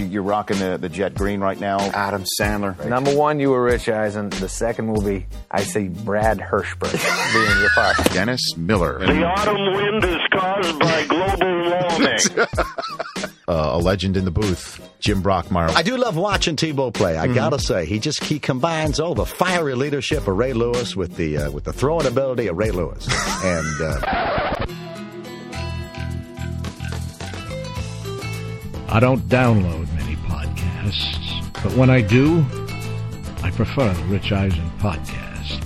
You- You're rocking the, the jet green right now. Adam Sandler. Number one, you were Rich Eisen. The second will be, I see Brad Hirschberg being your partner. Dennis Miller. The autumn wind is caused by global warming. Uh, a legend in the booth, Jim Brockmeyer. I do love watching Tebow play. I gotta say, he just he combines all the fiery leadership of Ray Lewis with the uh, with the throwing ability of Ray Lewis. And uh, I don't download many podcasts, but when I do, I prefer the Rich Eisen podcast.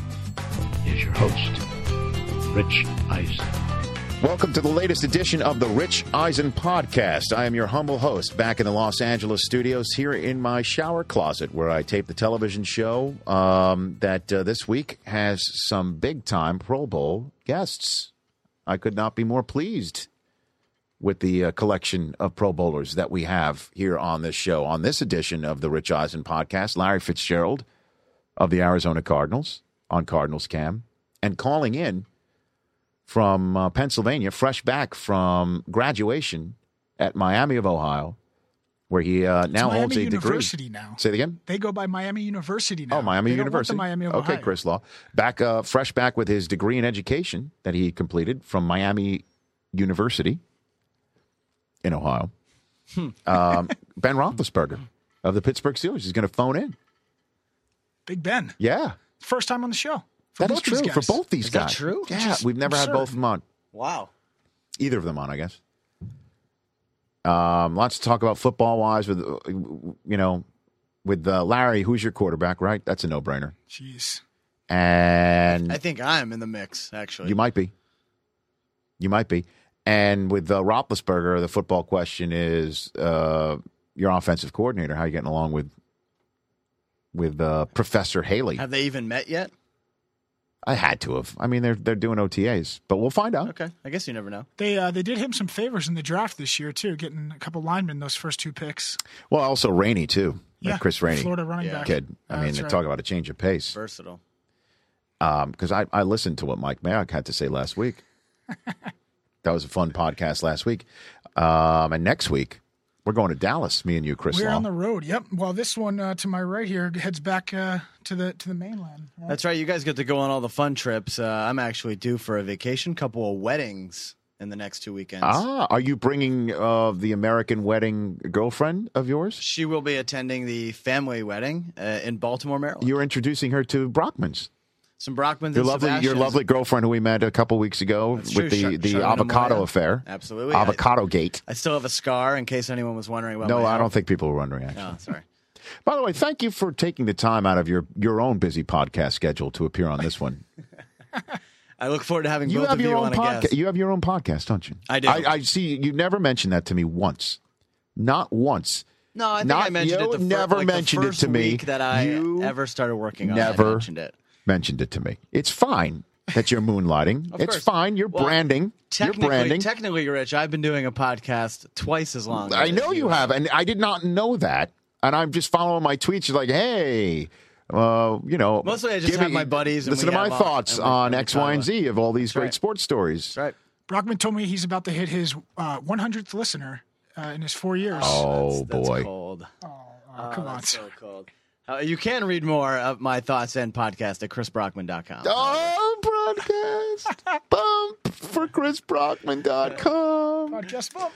Here's your host, Rich Eisen. Welcome to the latest edition of the Rich Eisen podcast. I am your humble host back in the Los Angeles studios here in my shower closet where I tape the television show um, that uh, this week has some big time Pro Bowl guests. I could not be more pleased with the uh, collection of Pro Bowlers that we have here on this show. On this edition of the Rich Eisen podcast, Larry Fitzgerald of the Arizona Cardinals on Cardinals Cam and calling in from uh, Pennsylvania, fresh back from graduation at Miami of Ohio, where he uh, now Miami holds a University degree. now. Say it again. They go by Miami University now. Oh, Miami They don't want the University. Miami of okay, Ohio. Chris Law, back uh, fresh back with his degree in education that he completed from Miami University in Ohio. Um, ben Roethlisberger of the Pittsburgh Steelers is going to phone in. Big Ben. Yeah, First time on the show. For that is both these true for guys. both these Is that guys. true? Yeah, Just we've never had both of them on. Wow. either of them on, I guess. Um, lots to talk about football wise with, uh, you know, with uh, Larry. Who's your quarterback? Right, that's a no brainer. Jeez. And I think I'm in the mix, actually. you might be, you might be. And with uh, Roethlisberger, the football question is uh, your offensive coordinator. How are you getting along with with uh, Professor Haley? Have they even met yet? I had to have. I mean, they're they're doing OTAs, but we'll find out. Okay. I guess you never know. They uh, they did him some favors in the draft this year too, getting a couple linemen those first two picks. Well, also Rainey too. Yeah, Chris Rainey, Florida running Yeah. back. kid. I Uh, mean, right. talk about a change of pace. Versatile. because I, I listened to what Mike Mayock had to say last week. that was a fun podcast last week. Um, and next week, we're going to Dallas, me and you, Chris We're Law. on the road. Yep. Well, this one uh, to my right here heads back uh, to the to the mainland. right? That's right. You guys get to go on all the fun trips. Uh, I'm actually due for a vacation, couple of weddings in the next two weekends. ah, are you bringing uh, the American wedding girlfriend of yours? She will be attending the family wedding uh, in Baltimore, Maryland. You're introducing her to Brockman's. Some Brockmans Your lovely, your lovely girlfriend who we met a couple weeks ago That's with true. the, the avocado Amoya. affair. Absolutely. I- Avocado gate. I still have a scar in case anyone was wondering about No, I don't think people were wondering, actually. Oh, sorry. By the way, thank you for taking the time out of your, your own busy podcast schedule to appear on this one. I look forward to having You both have of your you own podcast. You have your own podcast, don't you? I do. I, I see. You never mentioned that to me once. Not once. No, I think Not- I mentioned you it. The fir- never like mentioned it first to me. week that I You ever started working on. it, I never mentioned it. Mentioned it to me. It's fine that you're moonlighting. Of it's course. fine. You're Well, branding. You're Technically, branding. technically, Rich, I've been doing a podcast twice as long. I as know you have, and I did not know that. And I'm just following my tweets. You're Like, hey. Uh, you know, Mostly I just have me- my buddies and Listen to my thoughts on X, Y, and Z of all these That's great right. sports stories. That's right. Brockman told me he's about to hit his uh, 100th listener uh, in his four years. Oh That's boy! cold. Oh, come on. So cold. Uh, you can read more of my thoughts and podcast at chrisbrockman.com. Oh, broadcast bump for chrisbrockman.com. Podcast bump.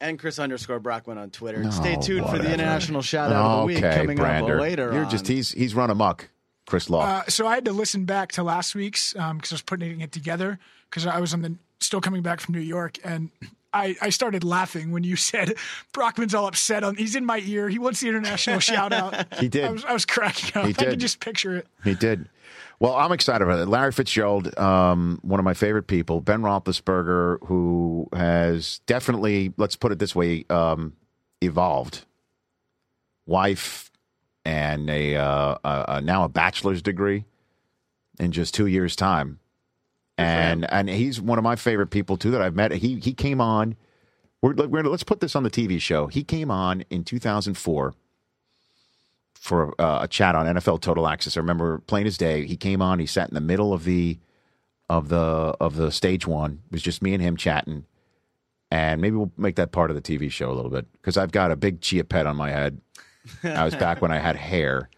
And Chris underscore Brockman on Twitter. And Stay tuned for the international shout out of the week Okay, coming Brander. up later You're on. just he's he's run amok, Chris Law. Uh, so I had to listen back to last week's because I was putting it together because I was on the still coming back from New York and. I, I started laughing when you said Brockman's all upset on. He's in my ear. He wants the international shout out. He did. I was, I was cracking up. He I did. could just picture it. He did. Well, I'm excited about it. Larry Fitzgerald, um, one of my favorite people. Ben Roethlisberger, who has definitely, let's put it this way, um, evolved. Wife and a, uh, a, a now a bachelor's degree in just two years' time, and and he's one of my favorite people too that I've met. He he came on. We're, we're let's put this on the TV show. He came on in 2004 for uh, a chat on NFL Total Access. I remember plain as day. He came on. He sat in the middle of the of the of the stage one. It was just me and him chatting, and maybe we'll make that part of the TV show a little bit because I've got a big chia pet on my head. I was back when I had hair,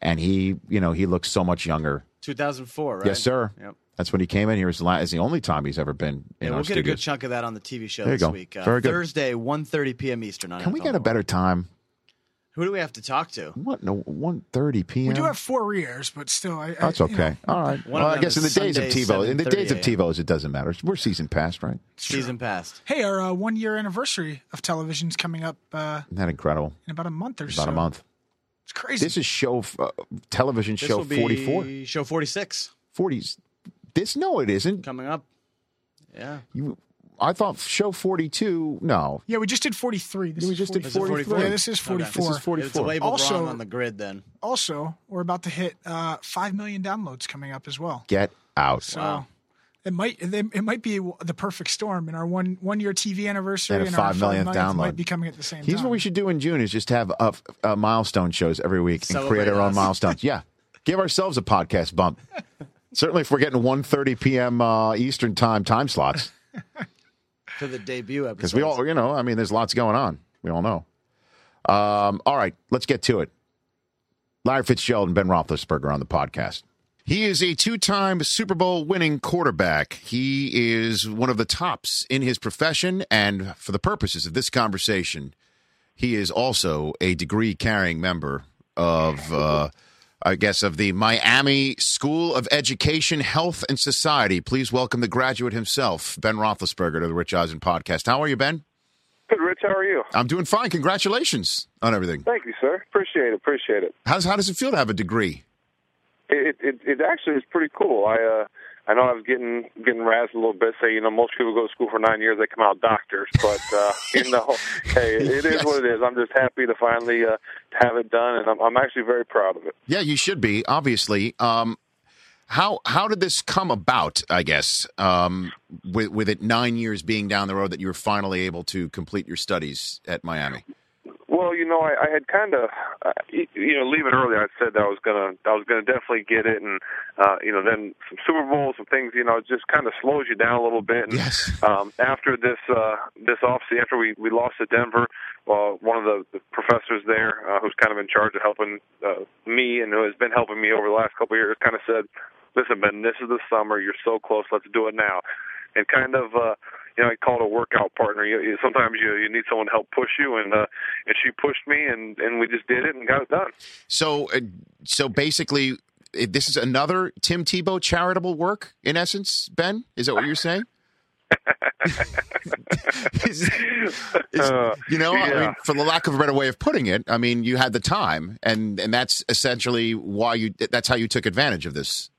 and he, you know, he looks so much younger. 2004, right? Yes, sir. Yep. That's when he came in here. Is the, la- is the only time he's ever been in Yeah, our we'll get a good chunk of that on the TV show There you this go. week. Uh, Very good. Thursday, 1.30 p.m. Eastern. On Can we NFL get a better time? Who do we have to talk to? What? No, one thirty p.m. We do have four rears, but still, I, I, That's you okay. know, All right. One well, I guess in the is days of TiVo, in the days of 7:30 TiVos, it doesn't matter. We're season past, right? Season past. Hey, our uh, one year anniversary of television's coming up uh, Isn't that incredible? in about a month or so. About a month. It's crazy. This is show uh, television This show will be forty four. Show 46 40s. This no, it isn't. coming up. Yeah. You, I thought show forty two. No, yeah, we just did 43. This we is just did 43. Yeah, this is Okay. 44. This is 44. It's labeled Also- wrong on the grid then. Also, we're about to hit uh, 5 million downloads coming up as well. Get out. So Wow. it might it, it might be the perfect storm in our one one year TV anniversary And a and, our 5 millionth millionth download. might be coming at the same Here's time. Here's what we should do in June: is just have uh, uh, milestone shows every week and Celebrate create our own milestones. Yeah, give ourselves a podcast bump. Certainly, if we're getting 1.30 p.m. Uh, Eastern time time slots. For the debut episode. because we all, you know, I mean, there's lots going on. We all know. Um, all right, let's get to it. Larry Fitzgerald and Ben Roethlisberger on the podcast. He is a two-time Super Bowl winning quarterback. He is one of the tops in his profession, and for the purposes of this conversation, he is also a degree-carrying member of, uh, I guess, of the Miami School of Education, Health, and Society. Please welcome the graduate himself, Ben Roethlisberger, to the Rich Eisen podcast. How are you, Ben? Good, Rich. How are you? I'm doing fine. Congratulations on everything. Thank you, sir. Appreciate it. Appreciate it. How's, how does it feel to have a degree? It it, it actually is pretty cool. I uh I know I was getting getting razzed a little bit. Say you know most people go to school for nine years, they come out doctors. But uh, you know, hey, it is Yes. what it is. I'm just happy to finally uh, have it done, and I'm, I'm actually very proud of it. Yeah, you should be. Obviously, um, how how did this come about? I guess um, with with it nine years being down the road that you were finally able to complete your studies at Miami. Well, you know, I, I had kind of, uh, you know, leaving early. I said that I was gonna, I was gonna definitely get it, and uh, you know, then some Super Bowls, some things, you know, it just kind of slows you down a little bit. And, Yes. Um, after this, uh, this offseason, after we we lost to Denver, well, one of the, the professors there, uh, who's kind of in charge of helping uh, me and who has been helping me over the last couple of years, kind of said, "Listen, Ben, this is the summer. You're so close. Let's do it now." And kind of. uh you know, I call it a workout partner. You, you, sometimes you you need someone to help push you, and uh, and she pushed me, and and we just did it and got it done. So, uh, so basically, this is another Tim Tebow charitable work, in essence. Ben, is that what you're saying? Is- is- Uh, you know, I mean, for the lack of a better way of putting it, I mean, you had the time, and and that's essentially why you. That's how you took advantage of this.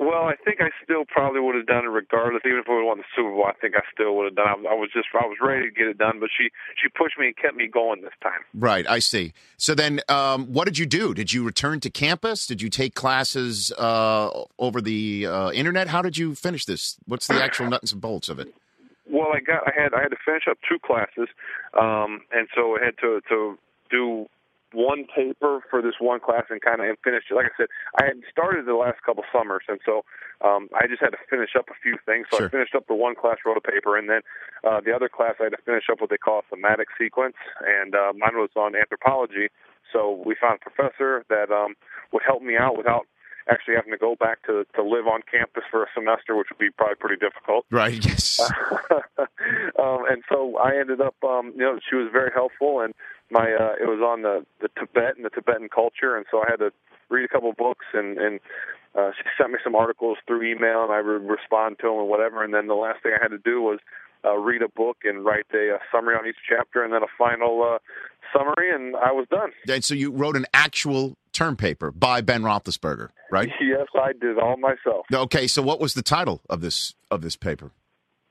Well, I think I still probably would have done it regardless. Even if we would have won the Super Bowl, I think I still would have done. it. I, I was just I was ready to get it done, but she she pushed me and kept me going this time. Right, I see. So then, um, what did you do? Did you return to campus? Did you take classes uh, over the uh, internet? How did you finish this? What's the actual nuts and bolts of it? Well, I got I had I had to finish up two classes, um, and so I had to to do one paper for this one class and kind of and finish it. Like I said, I had started the last couple summers, and so um, I just had to finish up a few things. So Sure. I finished up the one class, wrote a paper, and then uh, the other class I had to finish up what they call a thematic sequence, and uh, mine was on anthropology. So we found a professor that um, would help me out without actually having to go back to to live on campus for a semester, which would be probably pretty difficult. Right. Yes. um, and so I ended up, um, you know, she was very helpful, and my uh, it was on the the Tibet and the Tibetan culture, and so I had to read a couple books, and and uh, she sent me some articles through email, and I would respond to them and whatever. And then the last thing I had to do was uh, read a book and write a, uh summary on each chapter, and then a final uh, summary, and I was done. and so you wrote an actual term paper by Ben Roethlisberger, right? Yes, I did all myself. Okay. So what was the title of this of this paper?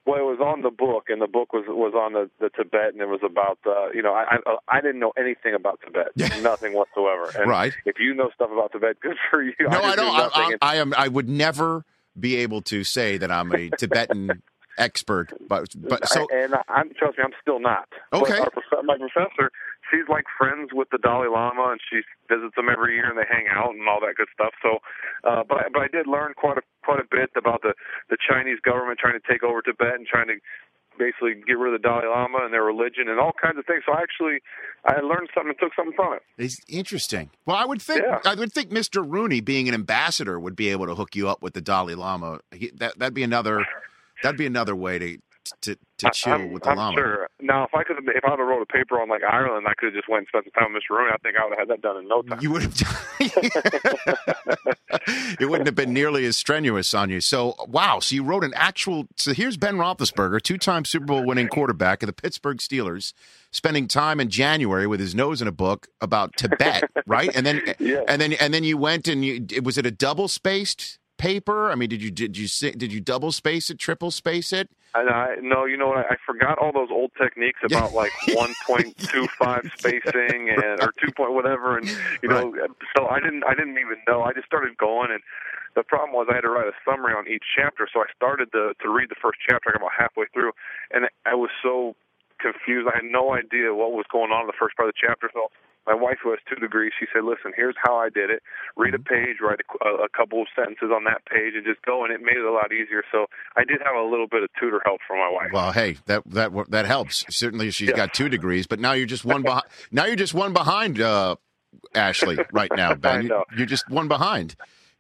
Well, it was on the book, and the book was was on the, the Tibet, and it was about uh, you know I, I I didn't know anything about Tibet, nothing whatsoever. And Right. If you know stuff about Tibet, good for you. No, I knew don't. I, I, I am. I would never be able to say that I'm a Tibetan expert, but but so and I'm trust me, I'm still not. Okay. Our, my professor, she's like friends with the Dalai Lama, and she visits them every year, and they hang out and all that good stuff. So, uh, but but I did learn quite a quite a bit about the the Chinese government trying to take over Tibet and trying to basically get rid of the Dalai Lama and their religion and all kinds of things. So I actually I learned something and took something from it. It's interesting. Well, I would think Yeah. I would think Mr. Rooney, being an ambassador, would be able to hook you up with the Dalai Lama. He, that that'd be another that'd be another way to to, to chill I'm, with the I'm Lama. sure. Now, if I could, if I would have wrote a paper on like Ireland, I could have just went and spent some time with Mr. Rooney. I think I would have had that done in no time. You would have. it wouldn't have been nearly as strenuous on you. So, wow. So you wrote an actual. So here's Ben Roethlisberger, two-time Super Bowl winning quarterback of the Pittsburgh Steelers, spending time in January with his nose in a book about Tibet, right? And then, Yeah. and then, and then you went and you. Was it a double-spaced paper? I mean, did you did you did you double space it, triple space it? And I no, you know what? I, I forgot all those old techniques about like 1.25 spacing and or 2 point whatever, and you know, so I didn't I didn't even know. I just started going, and the problem was I had to write a summary on each chapter. So I started to to read the first chapter. I got about halfway through, and I was so confused. I had no idea what was going on in the first part of the chapter. So my wife, who has two degrees, she said, "Listen, here's how I did it. Read a page, write a, a, couple of sentences on that page, and just go." And it made it a lot easier. So I did have a little bit of tutor help from my wife. Well, hey, that that that helps. Certainly, she's Yeah. got two degrees, but now you're just one behind. Now you're just one behind uh, Ashley right now, Ben. Know. You're just one behind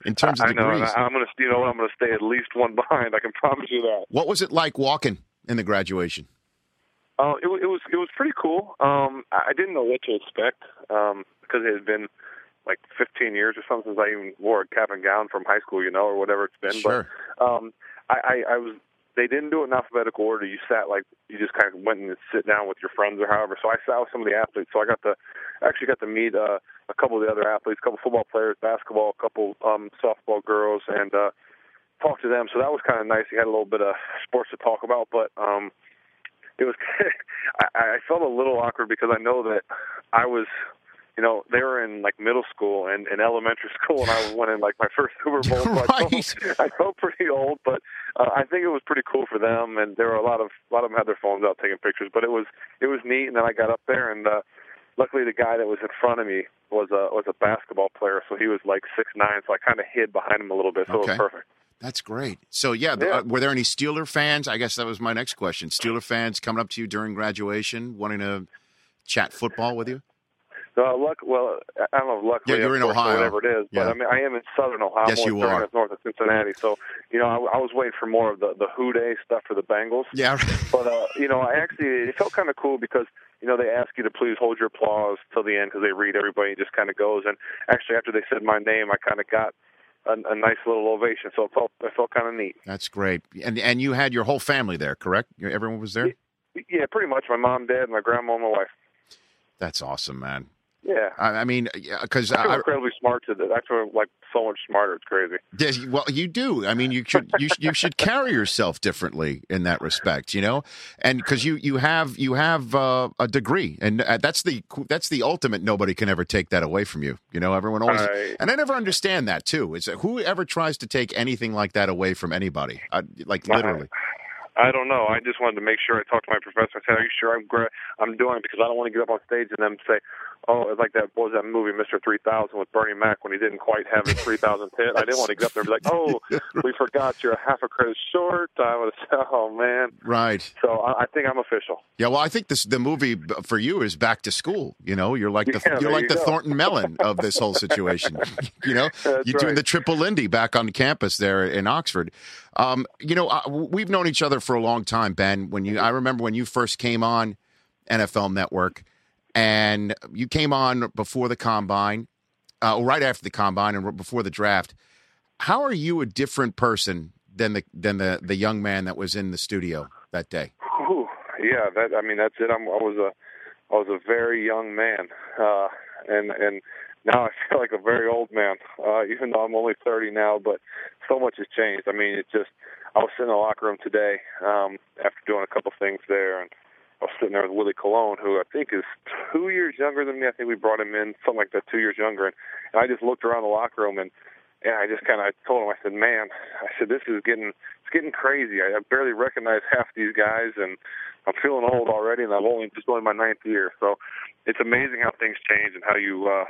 in terms of I know. degrees. And I, I'm gonna, you know, what, I'm gonna stay at least one behind. I can promise you that. What was it like walking in the graduation? Uh, it, it was it was pretty cool. Um, I I didn't know what to expect um, because it had been like 15 years or something since I even wore a cap and gown from high school, you know, or whatever it's been. Sure. But um, I, I, I was. They didn't do it in alphabetical order. You sat like you just kind of went and sit down with your friends or however. So I sat with some of the athletes. So I got to actually got to meet uh, a couple of the other athletes, a couple football players, basketball, a couple um, softball girls, and uh, talk to them. So that was kind of nice. You had a little bit of sports to talk about, but um, it was I, I felt a little awkward because I know that I was you know they were in like middle school and, and elementary school and I went in like my first Super Bowl so I, Right. felt, I felt pretty old but uh, I think it was pretty cool for them and there were a lot of a lot of them had their phones out taking pictures but it was it was neat and then I got up there and uh luckily the guy that was in front of me was a was a basketball player so he was like six nine so I kind of hid behind him a little bit so it Okay. was perfect That's great. So yeah, Yeah. uh, were there any Steeler fans? I guess that was my next question. Steeler fans coming up to you during graduation, wanting to chat football with you? Uh, luck, well, I don't know. Luckily, Yeah, you're in Ohio. Whatever it is, but Yeah. I mean, I am in Southern Ohio. Yes, you are. north of Cincinnati, so you know, I, I was waiting for more of the the Who Dey stuff for the Bengals. Yeah. But uh, you know, I actually it felt kind of cool because you know they ask you to please hold your applause till the end because they read everybody and it just kind of goes. And actually, after they said my name, I kind of got a, a nice little ovation, so it felt it felt kind of neat. That's great. And and you had your whole family there, correct? Everyone was there. Yeah, pretty much. My mom, dad, my grandma, and my wife. That's awesome, man. Yeah. I, I mean, because I feel I, incredibly smart to this. I feel like so much smarter. It's crazy. Yes, well, you do. I mean, you should you you should carry yourself differently in that respect, you know, and because you you have you have uh, a degree, and uh, that's the that's the ultimate. Nobody can ever take that away from you. You know, everyone always, and I never understand that too. Is that whoever tries to take anything like that away from anybody, uh, like literally. I don't know. I just wanted to make sure I talked to my professor and said, "Are you sure I'm gra- I'm doing it?" Because I don't want to get up on stage and then say, "Oh, it's like that what was that movie, Mister 3000, with Bernie Mac when he didn't quite have his 3000 hit." I didn't want to get up there and be like, "Oh, we forgot you're a half a credit short." I was, oh man. Right. So I, I think I'm official. Yeah, well, I think this the movie for you is back to school. You know, you're like the Yeah, you're like you the go. Thornton Mellon of this whole situation. you know, That's you're doing right. the triple Lindy back on campus there in Oxford. Um, you know, uh, we've known each other for a long time, Ben. When you, I remember when you first came on NFL Network, and you came on before the combine, uh, right after the combine, and before the draft. How are you a different person than the than the the young man that was in the studio that day? Whew, yeah, that I mean that's it. I'm, I was a I was a very young man, uh, and and now I feel like a very old man, uh, even though I'm only 30 now. But so much has changed. I mean, it just I was in the locker room today um, after doing a couple things there, and I was sitting there with Willie Colon, who I think is two years younger than me. I think we brought him in something like that, two years younger, and, and I just looked around the locker room and. And I just kind of told him, I said, "Man, I said this is getting it's getting crazy. I, I barely recognize half these guys, and I'm feeling old already, and I'm only just going my ninth year. So it's amazing how things change and how you uh,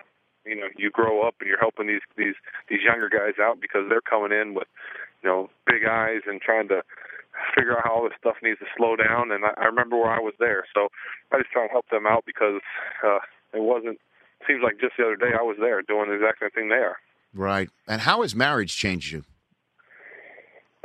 you know you grow up and you're helping these these these younger guys out because they're coming in with you know big eyes and trying to figure out how all this stuff needs to slow down. And I, I remember where I was there, so I just try and help them out because uh, it wasn't. Seems like just the other day I was there doing the exact same thing they are. Right. And how has marriage changed you?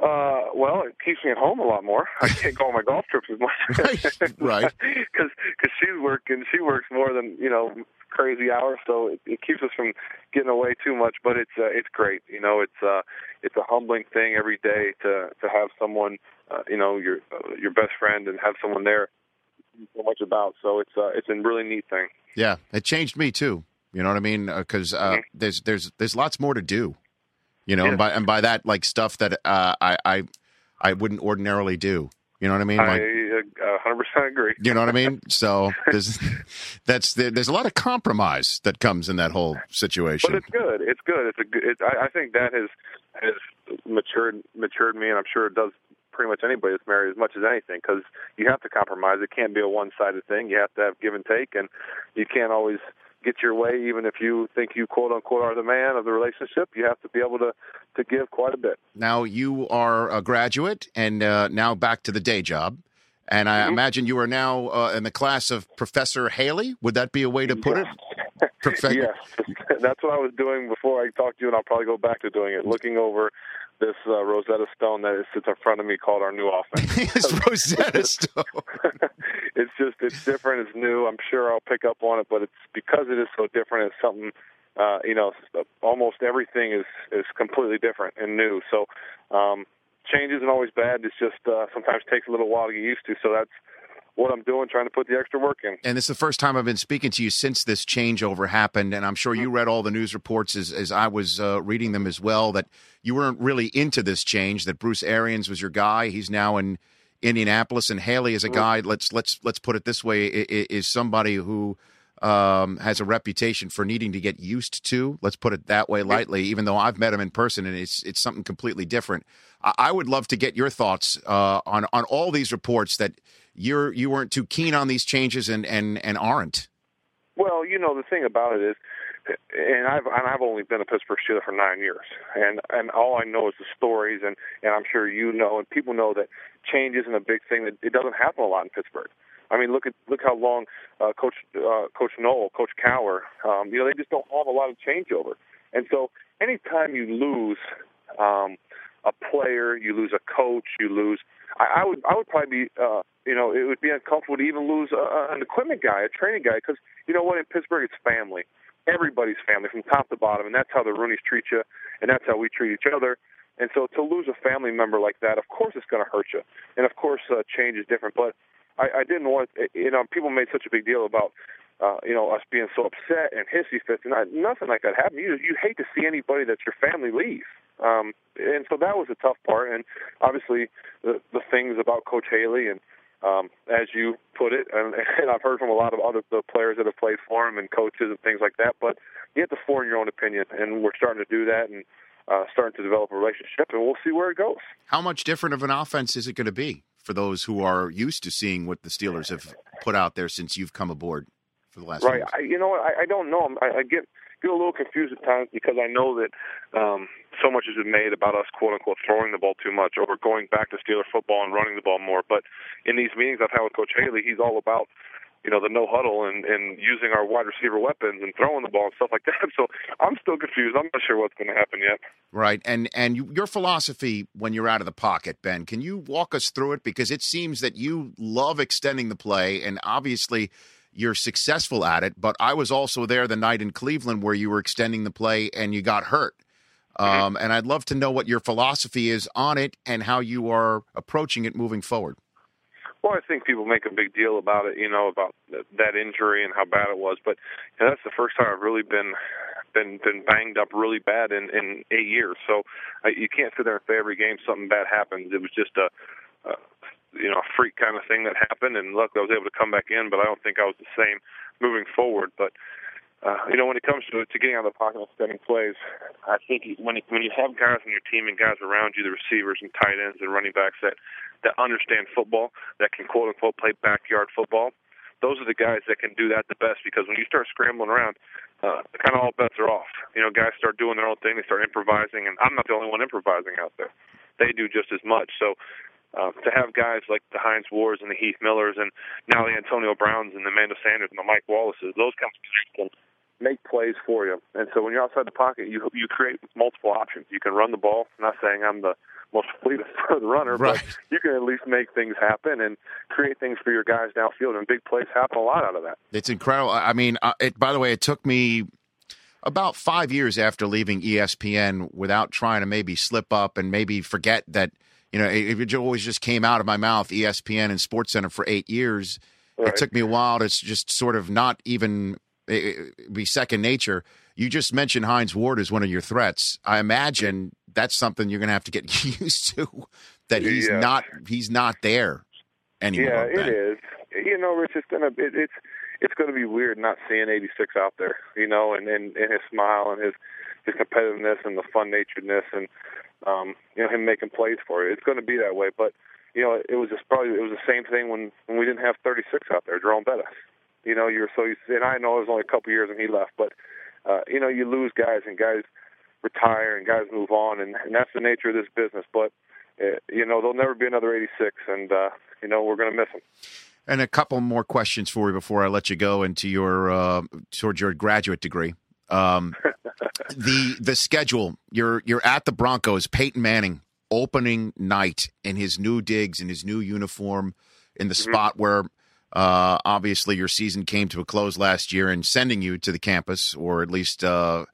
Uh, well, it keeps me at home a lot more. I can't go on my golf trips as much. Right, right. Because cause she's working, she works more than you know crazy hours, so it, it keeps us from getting away too much. But it's uh, it's great. You know, it's uh, it's a humbling thing every day to to have someone, uh, you know, your uh, your best friend, and have someone there so much about. So it's uh, it's a really neat thing. Yeah, it changed me too. You know what I mean? Because uh, Mhm. there's there's there's lots more to do. You know, Yeah. and by and by that, like stuff that uh, I I I wouldn't ordinarily do. You know what I mean? Like, I uh, 100% agree. you know what I mean? So there's that's there's a lot of compromise that comes in that whole situation. But it's good. It's good. It's a good. It, I, I think that has has matured matured me, and I'm sure it does pretty much anybody that's married as much as anything because you have to compromise. It can't be a one sided thing. You have to have give and take, and you can't always get your way. Even if you think you quote unquote are the man of the relationship, you have to be able to to give quite a bit. Now you are a graduate, and uh, now back to the day job. And I Mhm. imagine you are now uh, in the class of Professor Haley. Would that be a way to put it? Perfect. Yes, that's what I was doing before I talked to you, and I'll probably go back to doing it. Looking over this uh, Rosetta Stone that sits in front of me, called our new offense. it's Rosetta Stone. it's just it's different. It's new. I'm sure I'll pick up on it, but it's because it is so different. It's something. Uh, you know, almost everything is is completely different and new. So, um, change isn't always bad. It's just uh, sometimes takes a little while to get used to. So that's what I'm doing, trying to put the extra work in. And this is the first time I've been speaking to you since this changeover happened. And I'm sure you read all the news reports as, as I was uh, reading them as well that you weren't really into this change. That Bruce Arians was your guy. He's now in Indianapolis, and Haley is a guy. Let's let's let's put it this way: is somebody who um, has a reputation for needing to get used to. Let's put it that way lightly. Even though I've met him in person, and it's it's something completely different. I, I would love to get your thoughts uh, on on all these reports that you're you weren't too keen on these changes and and and aren't. Well, you know the thing about it is, and I've and I've only been a Pittsburgh Steeler for nine years, and and all I know is the stories, and and I'm sure you know, and people know that change isn't a big thing. That it doesn't happen a lot in Pittsburgh. I mean, look at look how long uh, Coach uh, Coach Noll, Coach Cowher, um, you know, they just don't have a lot of changeover. And so, anytime you lose um, a player, you lose a coach, you lose. I, I would I would probably be uh, you know it would be uncomfortable to even lose a, an equipment guy, a training guy, because you know what in Pittsburgh it's family, everybody's family from top to bottom, and that's how the Rooney's treat you, and that's how we treat each other. And so to lose a family member like that, of course it's going to hurt you, and of course uh, change is different. But I, I didn't want you know people made such a big deal about uh, you know us being so upset and hissy fits, and I, nothing like that happened. You you hate to see anybody that's your family leave. Um, and so that was a tough part, and obviously the the things about Coach Haley and um, as you put it, and, and I've heard from a lot of other the players that have played for him and coaches and things like that. But you have to form your own opinion, and we're starting to do that and uh, starting to develop a relationship, and we'll see where it goes. How much different of an offense is it going to be for those who are used to seeing what the Steelers have put out there since you've come aboard for the last? Right. I, you know what? I, I don't know. I, I get get a little confused at times because I know that um, so much has been made about us, quote unquote, throwing the ball too much or going back to Steeler football and running the ball more. But in these meetings I've had with Coach Haley, he's all about you know the no huddle and and using our wide receiver weapons and throwing the ball and stuff like that. So I'm still confused. I'm not sure what's going to happen yet. Right, and and you, your philosophy when you're out of the pocket, Ben. Can you walk us through it? Because it seems that you love extending the play, and obviously you're successful at it. But I was also there the night in Cleveland where you were extending the play and you got hurt. Um, and I'd love to know what your philosophy is on it and how you are approaching it moving forward. Well, I think people make a big deal about it, you know, about that injury and how bad it was. But you know, that's the first time I've really been been been banged up really bad in in eight years. So uh, you can't sit there and say every game something bad happens. It was just a, a you know a freak kind of thing that happened, and look, I was able to come back in, but I don't think I was the same moving forward. But uh, you know, when it comes to to getting out of the pocket and extending plays, I think when when you have guys on your team and guys around you, the receivers and tight ends and running backs that that understand football, that can quote unquote play backyard football, those are the guys that can do that the best. Because when you start scrambling around, uh, kind of all bets are off. You know, guys start doing their own thing, they start improvising, and I'm not the only one improvising out there. They do just as much. So uh, to have guys like the Hines Wards and the Heath Millers and now the Antonio Browns and the Emmanuel Sanders and the Mike Wallaces, those guys can make plays for you. And so when you're outside the pocket, you you create multiple options. You can run the ball. I'm not saying I'm the most fleetest runner, Right. but you can at least make things happen and create things for your guys downfield. And big plays happen a lot out of that. It's incredible. I mean, uh, it, by the way, it took me about five years after leaving ESPN without trying to maybe slip up and maybe forget that, you know, it, it always just came out of my mouth, ESPN and Sports Center for eight years. It took me a while to just sort of not even eh, eh, be second nature. You just mentioned Hines Ward as one of your threats. I imagine that's something you're going to have to get used to. That he's Yeah. not he's not there anymore. Yeah, it is. You know, Rich, it's gonna it, it's it's gonna be weird not seeing 86 out there. You know, and and, and his smile and his his competitiveness and the fun naturedness and um, you know him making plays for you. It's going to be that way. But you know, it was just probably it was the same thing when when we didn't have 36 out there. Jerome Bettis. You know, you're so used to, and I know it was only a couple years when he left, but uh, you know, you lose guys and guys retire and guys move on, and, and that's the nature of this business. But uh, you know, there'll never be another 86, and uh, you know, we're going to miss him. And a couple more questions for you before I let you go into your uh, towards your graduate degree. Um, the the schedule. You're you're at the Broncos. Peyton Manning opening night in his new digs in his new uniform in the spot where uh, obviously your season came to a close last year and sending you to the campus or at least uh,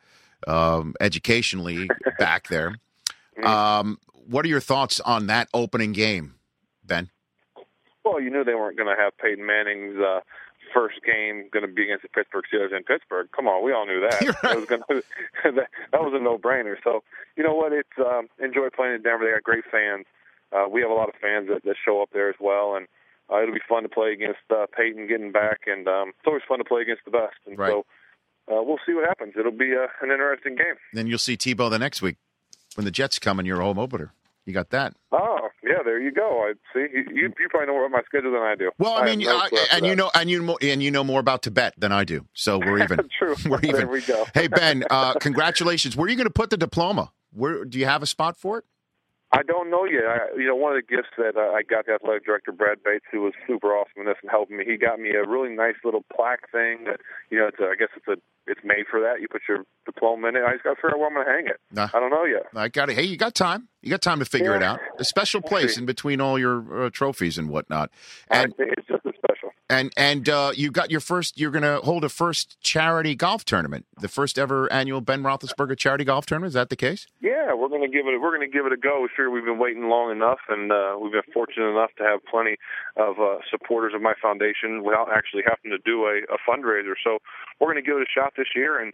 um, educationally back there. Um, what are your thoughts on that opening game, Ben? Well, you knew they weren't going to have Peyton Manning's uh, first game going to be against the Pittsburgh Steelers in Pittsburgh. Come on, we all knew that. That was that, that was a no-brainer. So, you know what? It's um, enjoy playing in Denver. They got great fans. Uh, we have a lot of fans that, that show up there as well, and uh, it'll be fun to play against uh, Peyton getting back, and um, it's always fun to play against the best. And Right. so, uh, we'll see what happens. It'll be uh, an interesting game. Then you'll see Tebow the next week when the Jets come in your home opener. You got that. Oh, yeah, there you go. I see. You, you, probably know more about my schedule than I do. Well, I mean, no I- and you know, and you and you know more about Tibet than I do, so we're even. True. We're even. There we go. Hey Ben, uh, congratulations. Where are you going to put the diploma? Where do you have a spot for it? I don't know yet. I, you know, one of the gifts that uh, I got the athletic director Brad Bates, who was super awesome in this and helping me. He got me a really nice little plaque thing. That you know, it's a, I guess it's a it's made for that. You put your diploma in it. I just got to figure out where I'm going to hang it. Nah. I don't know yet. I got it. Hey, you got time. You got time to figure it out. A special place in between all your uh, trophies and whatnot. And it's just a. and and uh, you got your first. You're going to hold a first charity golf tournament, the first ever annual Ben Roethlisberger charity golf tournament. Is that the case? Yeah, we're going to give it. We're going to give it a go. We figure we've been waiting long enough, and uh, we've been fortunate enough to have plenty of uh, supporters of my foundation without actually having to do a, a fundraiser. So we're going to give it a shot this year and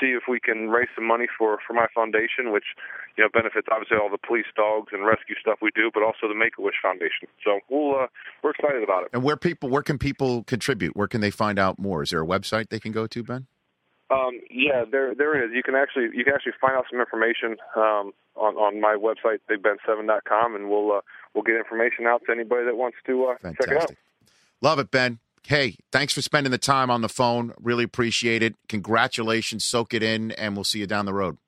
see if we can raise some money for for my foundation, which you know benefits obviously all the police dogs and rescue stuff we do, but also the Make a Wish Foundation. So we'll uh, we're excited about it. And where people, where can people contribute? Where can they find out more? Is there a website they can go to, Ben? Um, yeah, there there is. You can actually you can actually find out some information um, on on my website bigben7.com, and we'll uh, we'll get information out to anybody that wants to uh, check it out. Love it, Ben. Hey, thanks for spending the time on the phone. Really appreciate it. Congratulations. Soak it in, and we'll see you down the road.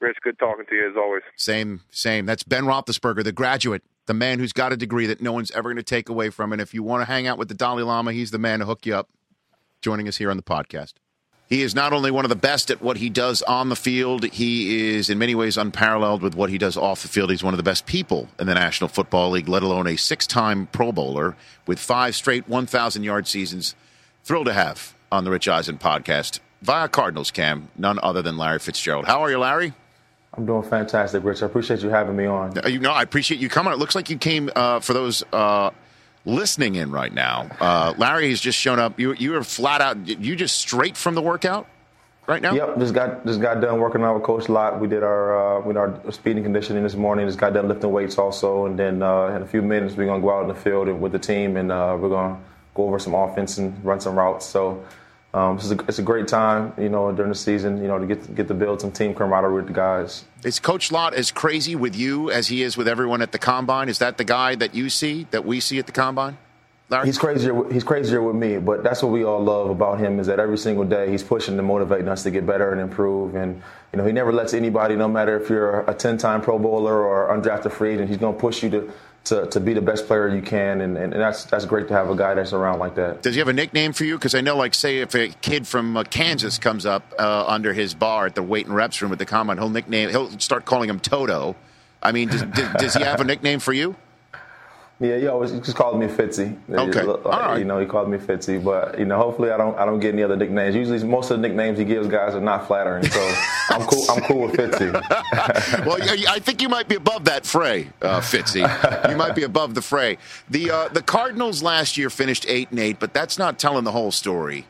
Rich, good talking to you as always. Same, same. That's Ben Roethlisberger, the graduate, the man who's got a degree that no one's ever going to take away from. Him. And if you want to hang out with the Dalai Lama, he's the man to hook you up. Joining us here on the podcast. He is not only one of the best at what he does on the field, he is in many ways unparalleled with what he does off the field. He's one of the best people in the National Football League, let alone a six time Pro Bowler with five straight 1,000 yard seasons. Thrilled to have on the Rich Eisen podcast via Cardinals Cam, none other than Larry Fitzgerald. How are you, Larry? I'm doing fantastic, Rich. I appreciate you having me on. Uh, You know, I appreciate you coming. It looks like you came uh, for those uh, listening in right now. Uh, Larry has just shown up. You you were flat out. You just straight from the workout right now. Yep, just got just got done working out with Coach Lott. We did our uh, we did our speeding conditioning this morning. Just got done lifting weights also, and then uh, in a few minutes we're gonna go out in the field with the team, and uh, we're gonna go over some offense and run some routes. So. Um, it's, a, it's a great time, you know, during the season, you know, to get get to build some team camaraderie with the guys. Is Coach Lott as crazy with you as he is with everyone at the combine? Is that the guy that you see that we see at the combine? Larry? He's crazier. with- He's crazier with me, but that's what we all love about him is that every single day he's pushing and motivating us to get better and improve. And you know, he never lets anybody, no matter if you're a 10-time Pro Bowler or undrafted free agent, he's going to push you to to, to be the best player you can, and, and, that's that's great to have a guy that's around like that. Does he have a nickname for you? Because I know, like, say if a kid from uh, Kansas comes up uh, under his bar at the weight and reps room at the combine, he'll nickname he'll start calling him Toto. I mean, does, does, does he have a nickname for you? Yeah, he always just called me Fitzy. Okay. Like, All right. You know, he called me Fitzy, but you know, hopefully I don't I don't get any other nicknames. Usually, most of the nicknames he gives guys are not flattering, so I'm cool. I'm cool with Fitzy. well, I I think you might be above that fray, uh, Fitzy. You might be above the fray. The uh, the Cardinals last year finished eight and eight, but that's not telling the whole story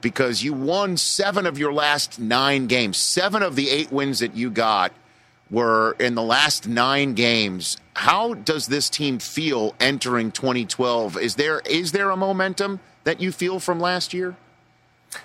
because you won seven of your last nine games. Seven of the eight wins that you got were in the last nine games. How does this team feel entering 2012? Is there is there a momentum that you feel from last year?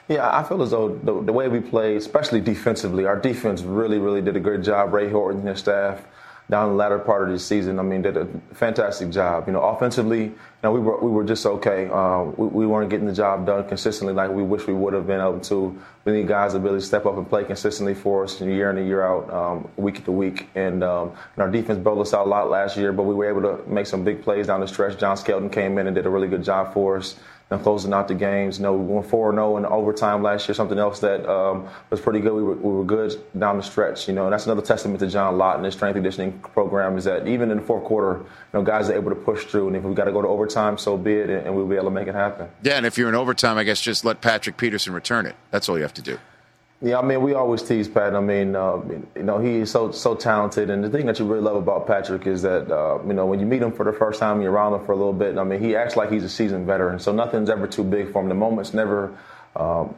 Yeah, I feel as though the, the way we played, especially defensively, our defense really, really did a great job. Ray Horton and his staff down the latter part of the season, I mean, did a fantastic job. You know, offensively, you know, we were we were just okay. Um, we, we weren't getting the job done consistently like we wish we would have been able to. We need guys to really step up and play consistently for us year in and year out, um, week to week. And, um, and our defense bailed us out a lot last year, but we were able to make some big plays down the stretch. John Skelton came in and did a really good job for us and closing out the games. You know, we went 4 0 in overtime last year, something else that um, was pretty good. We were, we were good down the stretch, you know, and that's another testament to John Lott and his strength conditioning program is that even in the fourth quarter, you know, guys are able to push through. And if we got to go to overtime, so be it, and, and we'll be able to make it happen. Yeah, and if you're in overtime, I guess just let Patrick Peterson return it. That's all you have to do. Yeah, I mean, we always tease Pat. I mean, uh, you know, he is so so talented, and the thing that you really love about Patrick is that uh, you know when you meet him for the first time, you're around him for a little bit. I mean, he acts like he's a seasoned veteran, so nothing's ever too big for him. The moment's never. Um,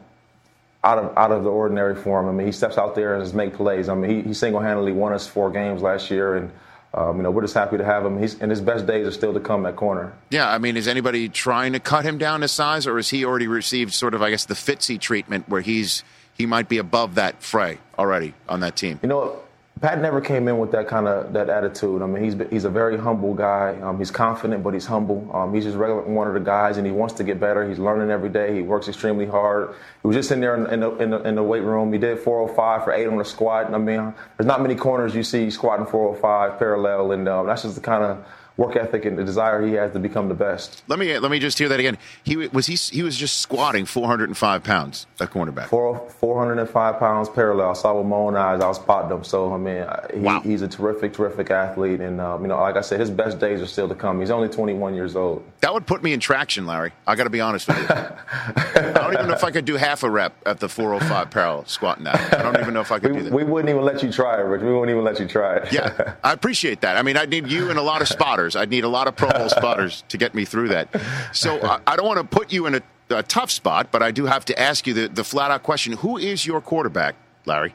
out of out of the ordinary for him. I mean, he steps out there and just make plays. I mean, he, he single-handedly won us four games last year, and um, you know we're just happy to have him. He's and his best days are still to come at corner. Yeah, I mean, is anybody trying to cut him down to size, or has he already received sort of, I guess, the Fitzy treatment where he's he might be above that fray already on that team? You know, Pat never came in with that kind of that attitude. I mean, he's he's a very humble guy. Um, he's confident, but he's humble. Um, he's just regular one of the guys, and he wants to get better. He's learning every day. He works extremely hard. He was just in there in, in, the, in, the, in the weight room. He did 405 for eight on the squat. I mean, there's not many corners you see squatting 405 parallel, and um, that's just the kind of work ethic and the desire he has to become the best. Let me let me just hear that again. He was he he was just squatting 405 pounds at cornerback. Four, 405 pounds parallel. I saw with my own eyes. I was spotting him. So I mean, he, Wow. he's a terrific, terrific athlete, and um, you know, like I said, his best days are still to come. He's only 21 years old. That would put me in traction, Larry. I got to be honest with you. I don't even know if I could do half a rep at the 405 parallel squatting that. I don't even know if I could We, do that. we wouldn't even let you try it, Rich. We wouldn't even let you try it. Yeah, I appreciate that. I mean, I'd need you and a lot of spotters. I'd need a lot of Pro Bowl spotters to get me through that. So I, I don't want to put you in a, a tough spot, but I do have to ask you the, the flat out question Who is your quarterback, Larry?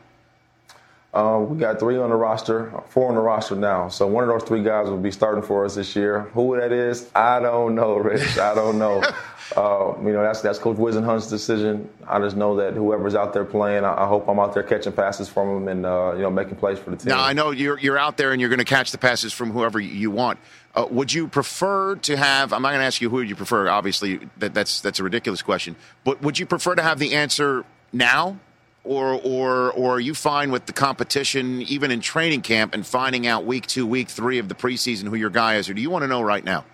Uh, we got three on the roster, four on the roster now. So one of those three guys will be starting for us this year. Who that is, I don't know, Rich. I don't know. uh, you know, that's that's Coach Whisenhunt's decision. I just know that whoever's out there playing, I, I hope I'm out there catching passes from them and uh, you know making plays for the team. Now, I know you're, you're out there and you're going to catch the passes from whoever you want. Uh, would you prefer to have? I'm not going to ask you who you prefer. Obviously, that, that's that's a ridiculous question. But would you prefer to have the answer now, or or or are you fine with the competition, even in training camp, and finding out week two, week three of the preseason who your guy is, or do you want to know right now?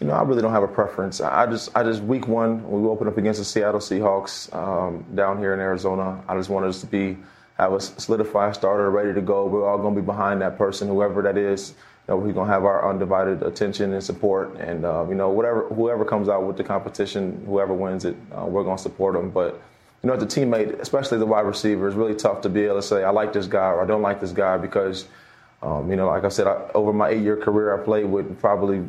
You know, I really don't have a preference. I just, I just week one we open up against the Seattle Seahawks um, down here in Arizona. I just wanted us to be have a solidified starter ready to go. We're all going to be behind that person, whoever that is. Know, we're going to have our undivided attention and support, and uh, you know, whatever whoever comes out with the competition, whoever wins it, uh, we're going to support them. But you know, as a teammate, especially the wide receiver, it's really tough to be able to say I like this guy or I don't like this guy because, um, you know, like I said, I, over my eight-year career, I played with probably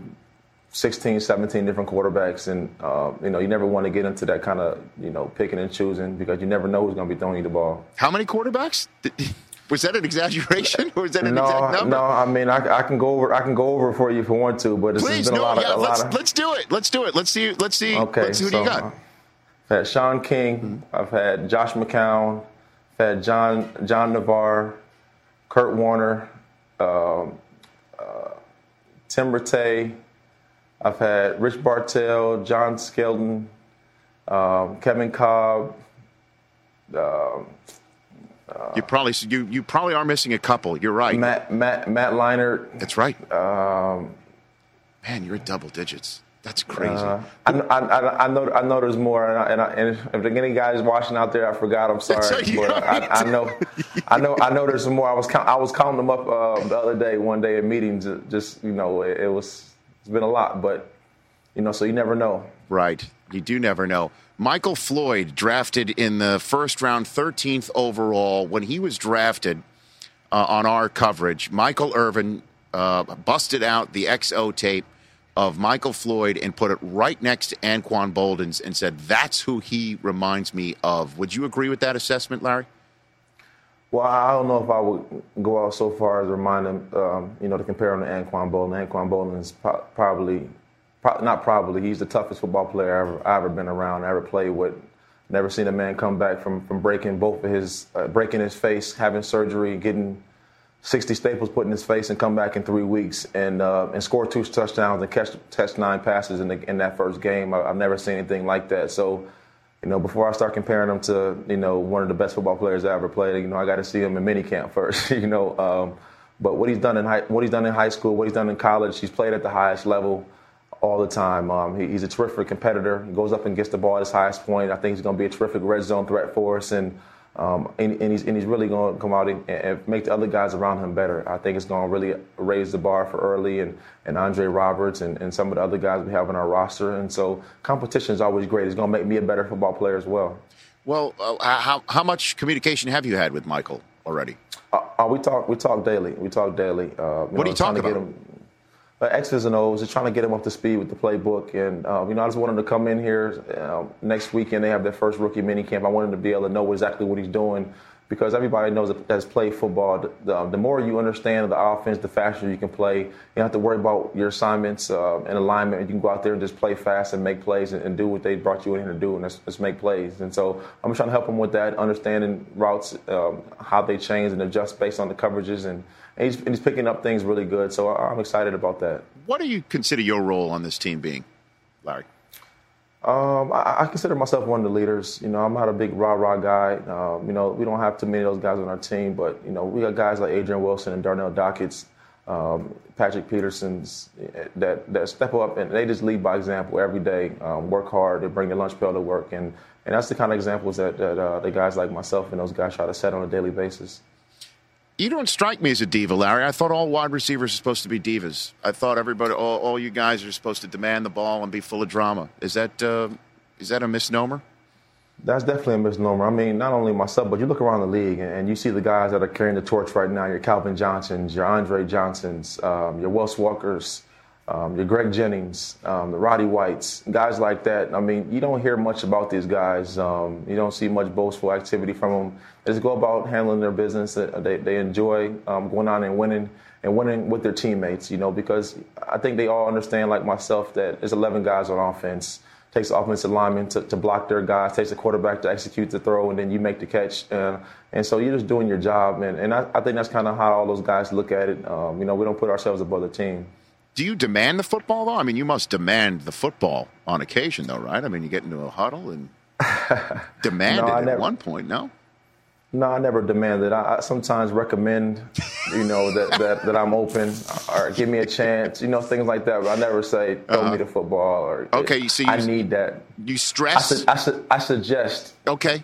16, 17 different quarterbacks, and uh, you know, you never want to get into that kind of you know picking and choosing because you never know who's going to be throwing you the ball. How many quarterbacks? Was that an exaggeration, or is that an no, exact number? no, I mean, I, I can go over, I can go over for you if you want to, but it's Please, been a no, lot of, yeah, a let's lot of. let's do it. Let's do it. Let's see. Let's see. Okay, let's see who so you got. I've had Shaun King. I've had Josh McCown. I've had John John Navarre, Kurt Warner, um, uh, Tim Rattay. I've had Rich Bartel, John Skelton, um, Kevin Kolb. Um, You probably you you probably are missing a couple. You're right. Matt Matt Matt Leinart. That's right. Um, Man, you're at double digits. That's crazy. Uh, I, I, I, I know I know there's more, and, I, and, I, and if there's any guys watching out there, I forgot. I'm sorry, but I, I know I know I know there's some more. I was count, I was counting them up uh, the other day, one day in meetings. Just you know, it, it was it's been a lot, but you know, so you never know. Right. You do never know. Michael Floyd, drafted in the first round, 13th overall. When he was drafted uh, on our coverage, Michael Irvin uh, busted out the XO tape of Michael Floyd and put it right next to Anquan Boldin's and said, That's who he reminds me of. Would you agree with that assessment, Larry? Well, I don't know if I would go out so far as remind him, um, you know, to compare him to Anquan Boldin. Anquan Boldin is pro- probably, pro- not probably, he's the toughest football player I've ever, I've ever been around, I ever played with. Never seen a man come back from, from breaking both of his, uh, breaking his face, having surgery, getting 60 staples put in his face, and come back in three weeks and uh, and score two touchdowns and catch, catch nine passes in, the, in that first game. I, I've never seen anything like that. So, you know, before I start comparing him to, you know, one of the best football players I ever played, you know, I got to see him in minicamp first, you know. Um, but what he's done in high, what he's done in high school, what he's done in college, he's played at the highest level all the time. Um, he, he's a terrific competitor. He goes up and gets the ball at his highest point. I think he's going to be a terrific red zone threat for us, and um, and, and, he's and he's really going to come out and, and, make the other guys around him better. I think it's going to really raise the bar for Early and, and Andre Roberts and, and some of the other guys we have on our roster. And so competition is always great. It's going to make me a better football player as well. Well, uh, how how much communication have you had with Michael already? Uh, uh, we talk we talk daily. We talk daily. Uh, what know, do you talk about? Uh, X's and O's, just trying to get him up to speed with the playbook. And, uh, you know, I just want him to come in here uh, next weekend. They have their first rookie mini camp. I want him to be able to know exactly what he's doing because everybody knows that has played football. The, the, the, more you understand the offense, the faster you can play. You don't have to worry about your assignments uh, and alignment. You can go out there and just play fast and make plays and, and do what they brought you in here to do, and that's, that's, make plays. And so I'm trying to help him with that, understanding routes, um, how they change and adjust based on the coverages and – and he's, and he's picking up things really good. So I'm excited about that. What do you consider your role on this team being, Larry? Um, I, I, consider myself one of the leaders. You know, I'm not a big rah rah guy. Um, you know, we don't have too many of those guys on our team, but you know, we got guys like Adrian Wilson and Darnell Dockett's, um, Patrick Peterson's that that step up and they just lead by example every day. Um, work hard. They bring their lunch pail to work, and and that's the kind of examples that that uh, the guys like myself and those guys try to set on a daily basis. You don't strike me as a diva, Larry. I thought all wide receivers are supposed to be divas. I thought everybody, all, all you guys are supposed to demand the ball and be full of drama. Is that uh, is that a misnomer? That's definitely a misnomer. I mean, not only myself, but you look around the league and, you see the guys that are carrying the torch right now. Your Calvin Johnsons, your Andre Johnsons, um, your Wes Walkers, um, your Greg Jennings, um, the Roddy Whites, guys like that. I mean, you don't hear much about these guys. Um, you don't see much boastful activity from them. They just go about handling their business. They, they enjoy um, going on and winning and winning with their teammates, you know, because I think they all understand, like myself, that there's 11 guys on offense. Takes the offensive lineman to, to block their guys, takes the quarterback to execute the throw, and then you make the catch. Uh, and so you're just doing your job. And, and I, I think that's kind of how all those guys look at it. Um, you know, we don't put ourselves above the team. Do you demand the football though? I mean, you must demand the football on occasion, though, right? I mean, you get into a huddle and demand no, it at one point. No. No, I never demanded. I, I sometimes recommend, you know, that, that, that I'm open or give me a chance, you know, things like that. But I never say throw uh-huh. me the football or okay. So you, I need that. You stress. I, su- I, su- I suggest. Okay.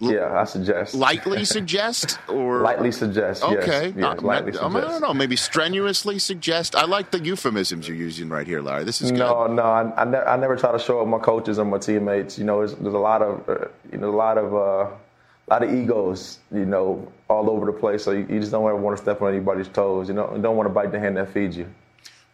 Yeah, I suggest. Lightly suggest or lightly suggest. Okay, yes, yes, lightly suggest. I don't know. Maybe strenuously suggest. I like the euphemisms you're using right here, Larry. This is good. No, no. I, I, ne- I never try to show up my coaches or my teammates. You know, there's, there's a lot of uh, you know a lot of uh, a lot of egos. You know, all over the place. So you, you just don't ever want to step on anybody's toes. You know, you don't want to bite the hand that feeds you.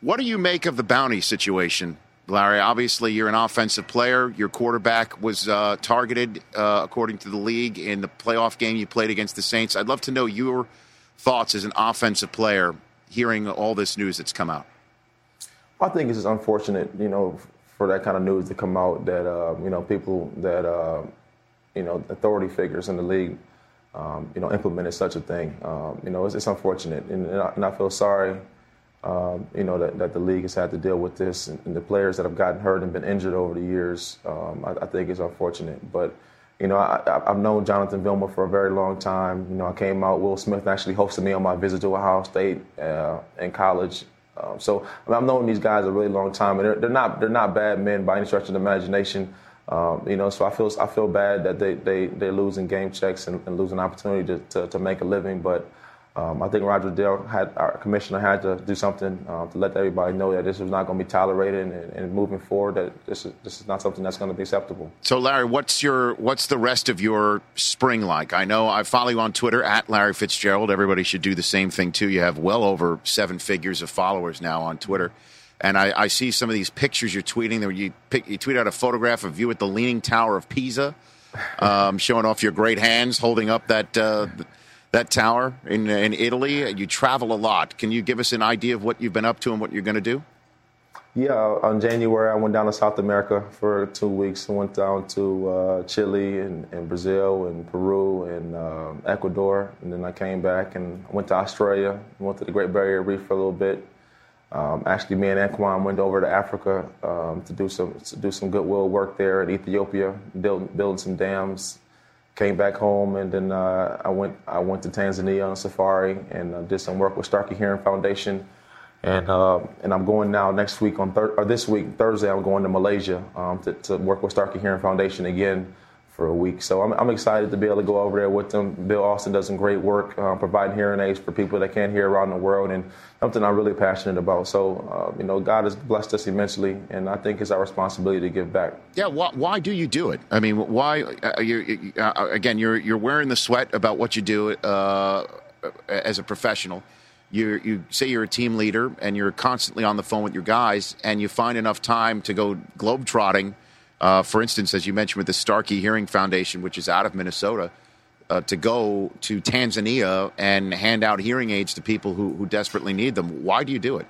What do you make of the bounty situation Larry, obviously you're an offensive player. Your quarterback was uh, targeted, uh, according to the league, in the playoff game you played against the Saints. I'd love to know your thoughts as an offensive player hearing all this news that's come out. I think it's just unfortunate, you know, for that kind of news to come out that, uh, you know, people that, uh, you know, authority figures in the league, um, you know, implemented such a thing. Um, you know, it's, it's unfortunate. And, and, I, and I feel sorry um, you know, that, that the league has had to deal with this. And, and the players that have gotten hurt and been injured over the years, um, I, I, think is unfortunate. But, you know, I, have known Jonathan Vilma for a very long time. You know, I came out, Will Smith actually hosted me on my visit to Ohio State uh, in college Um, so I I've known these guys a really long time, and they're, they're not they're not bad men by any stretch of the imagination. Um, you know, so I feel I feel bad that they they they're losing game checks and, and losing opportunity to, to, to make a living, but. Um, I think Roger Goodell had our commissioner had to do something uh, to let everybody know that this was not going to be tolerated, and, and, moving forward, that this is this is not something that's going to be acceptable. So, Larry, what's your what's the rest of your spring like? I know I follow you on Twitter at Larry Fitzgerald. Everybody should do the same thing too. You have well over seven figures of followers now on Twitter. And I, I see some of these pictures you're tweeting. There, you, pick, you tweet out a photograph of you at the Leaning Tower of Pisa, um, showing off your great hands, holding up that uh, that tower in in Italy. You travel a lot. Can you give us an idea of what you've been up to and what you're going to do? Yeah, on January I went down to South America for two weeks. I went down to uh, Chile and, and, Brazil and Peru and um, Ecuador, and then I came back and went to Australia. Went to the Great Barrier Reef for a little bit. Um, actually, me and Anquan went over to Africa um, to do some to do some goodwill work there in Ethiopia, build, building some dams came back home, and then uh, I went I went to Tanzania on safari and uh, did some work with Starkey Hearing Foundation, and uh, and I'm going now next week on thir- or this week Thursday I'm going to Malaysia um, to, to, work with Starkey Hearing Foundation again for a week. So I'm, I'm, excited to be able to go over there with them. Bill Austin does some great work uh, providing hearing aids for people that can't hear around the world, and something I'm really passionate about. So, uh, you know, God has blessed us immensely, and I think it's our responsibility to give back. Yeah. Why, why do you do it? I mean, why? Uh, you, uh, again, you're you're wearing the sweat about what you do uh, as a professional. You you say you're a team leader, and you're constantly on the phone with your guys, and you find enough time to go globetrotting uh, for instance, as you mentioned with the Starkey Hearing Foundation, which is out of Minnesota, uh, to go to Tanzania and hand out hearing aids to people who, who desperately need them. Why do you do it?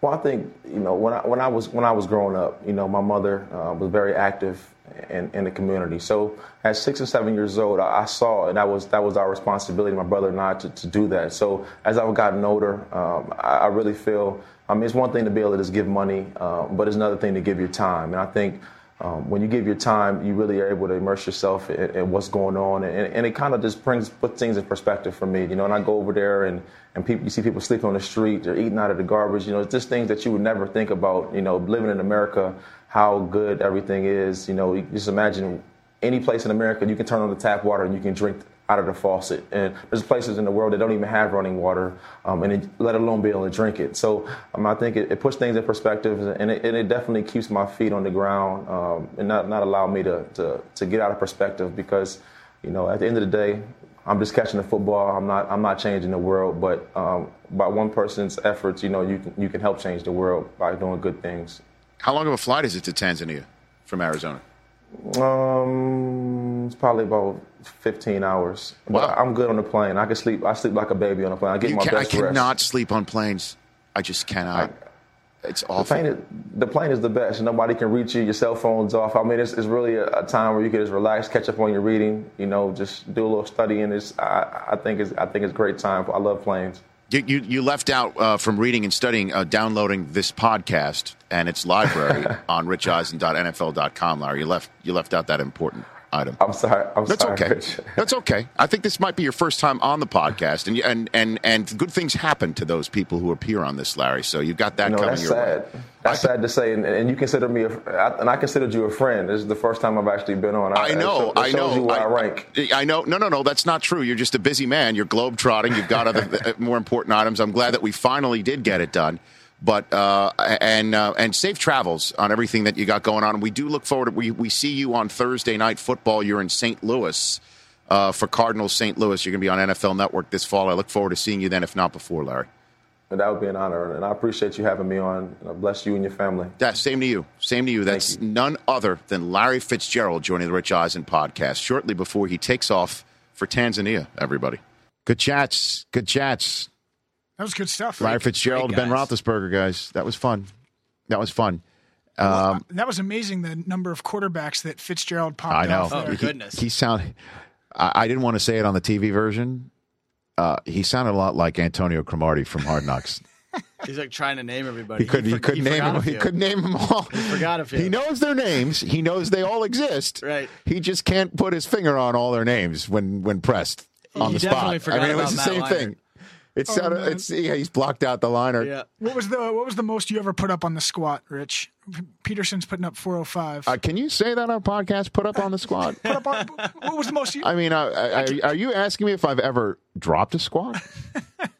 Well, I think you know when I when I was when I was growing up, you know, my mother uh, was very active in, in the community. So at six and seven years old, I, I saw and that was that was our responsibility, my brother and I, to, to do that. So as I've gotten older, um, I, I, really feel. I mean, it's one thing to be able to just give money, uh, but it's another thing to give your time. And I think um, when you give your time, you really are able to immerse yourself in, in what's going on, and, and it kind of just brings puts things in perspective for me. You know, and I go over there and and people, you see people sleeping on the street, they're eating out of the garbage. You know, it's just things that you would never think about. You know, living in America, how good everything is. You know, you just imagine any place in America you can turn on the tap water and you can drink out of the faucet. And there's places in the world that don't even have running water, um, and it, let alone be able to drink it. So um, I think it, it, puts things in perspective, and it, and it, definitely keeps my feet on the ground um, and not, not allow me to, to, to get out of perspective because, you know, at the end of the day, I'm just catching the football. I'm not. I'm not changing the world, but um, by one person's efforts, you know, you can you can help change the world by doing good things. How long of a flight is it to Tanzania from Arizona? Um, it's probably about 15 hours. Wow. But I'm good on the plane. I can sleep. I sleep like a baby on the plane. I get you my can, best I cannot rest. sleep on planes. I just cannot. I, it's awful. The plane, is, the plane is the best. Nobody can reach you. Your cell phone's off. I mean, it's, it's really a, a, time where you can just relax, catch up on your reading. You know, just do a little studying. It's I, I think it's I think it's a great time. I love planes. You, you, you left out uh, from reading and studying, uh, downloading this podcast and its library on richeisen.nfl.com, Larry. You left, you left out that important item. I'm sorry. I'm That's sorry, okay. Rich. That's okay. I think this might be your first time on the podcast, and and and and good things happen to those people who appear on this, Larry. So you've got that you know, coming that's your sad. way. That's sad to say, and, and, you consider me, a, and I considered you a friend. This is the first time I've actually been on. I, I know. I know. You where I, I, rank. I know. No, no, no. That's not true. You're just a busy man. You're globe trotting. You've got other uh, more important items. I'm glad that we finally did get it done. But uh, and uh, and safe travels on everything that you got going on. We do look forward. To, we we see you on Thursday night football. You're in St. Louis uh, for Cardinals St. Louis. You're going to be on NFL Network this fall. I look forward to seeing you then, if not before, Larry. And that would be an honor, and I appreciate you having me on. And bless you and your family. Yeah, same to you. Same to you. That's you. none other than Larry Fitzgerald joining the Rich Eisen podcast shortly before he takes off for Tanzania. Everybody, good chats. Good chats. That was good stuff. Larry Fitzgerald, Ben Roethlisberger, guys. That was fun. That was fun. Well, um, that was amazing. The number of quarterbacks that Fitzgerald popped. I know. Oh there. goodness. He, he sound. I, I, didn't want to say it on the TV version. Uh, he sounded a lot like Antonio Cromartie from Hard Knocks. He's like trying to name everybody. He could. He, he could name them. He could name them all. He forgot of He knows their names. He knows they all exist. Right. He just can't put his finger on all their names when when pressed on He the spot. forgot I mean, it was the same Leinart. thing. It's, Oh, uh, it's yeah, he's blocked out the liner. Yeah. What was the what was the most you ever put up on the squat, Rich? Peterson's putting up 405. Uh, can you say that on a podcast? Put up on the squat. put up on, what was the most you? I mean, uh, are, are you asking me if I've ever dropped a squat?